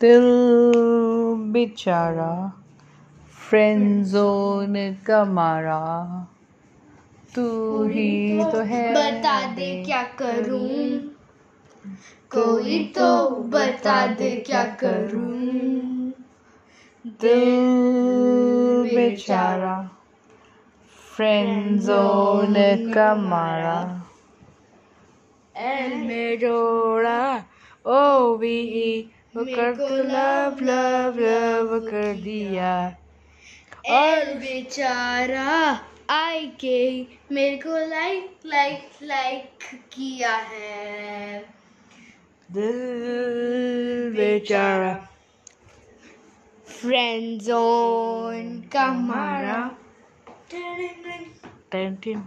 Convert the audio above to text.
दिल बेचारा friend zone का मारा। तू ही तो है बता दे क्या करूँ? कोई तो बता दे क्या करूँ? दिल बेचारा फ्रेंड जोन का मारा। एल में जोड़ा ओ भी वो कर तो लव लव लव कर दिया। एल बेचारा आई के मेरे को लाइक लाइक लाइक किया है। दिल बेचारा। फ्रेंड जोन का मारा टेंटिन